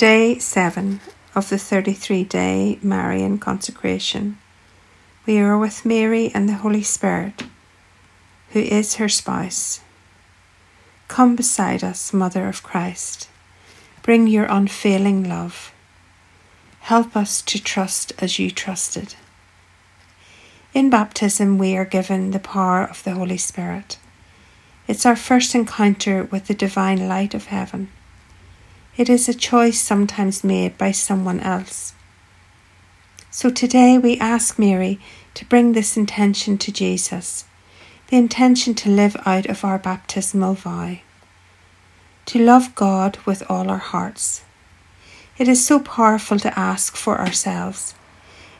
Day 7 of the 33 day Marian consecration. We are with Mary and the Holy Spirit, who is her spouse. Come beside us, Mother of Christ. Bring your unfailing love. Help us to trust as you trusted. In baptism, we are given the power of the Holy Spirit. It's our first encounter with the divine light of heaven. It is a choice sometimes made by someone else. So today we ask Mary to bring this intention to Jesus, the intention to live out of our baptismal vow, to love God with all our hearts. It is so powerful to ask for ourselves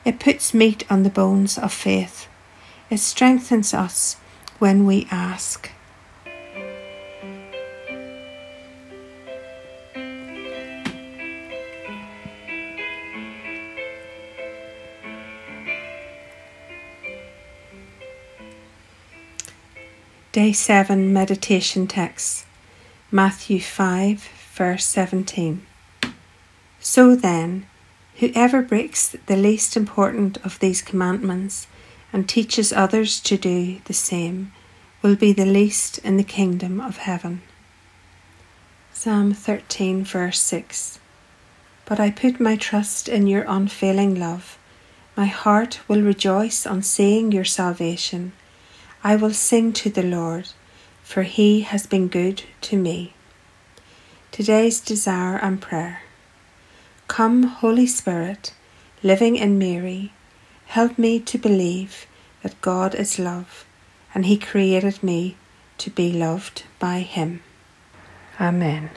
it puts meat on the bones of faith. It strengthens us when we ask. Day 7 Meditation Text Matthew 5, verse 17. So then, Whoever breaks the least important of these commandments and teaches others to do the same will be the least in the kingdom of heaven. Psalm 13, verse 6 But I put my trust in your unfailing love. My heart will rejoice on seeing your salvation. I will sing to the Lord, for he has been good to me. Today's desire and prayer. Come, Holy Spirit, living in Mary, help me to believe that God is love and He created me to be loved by Him. Amen.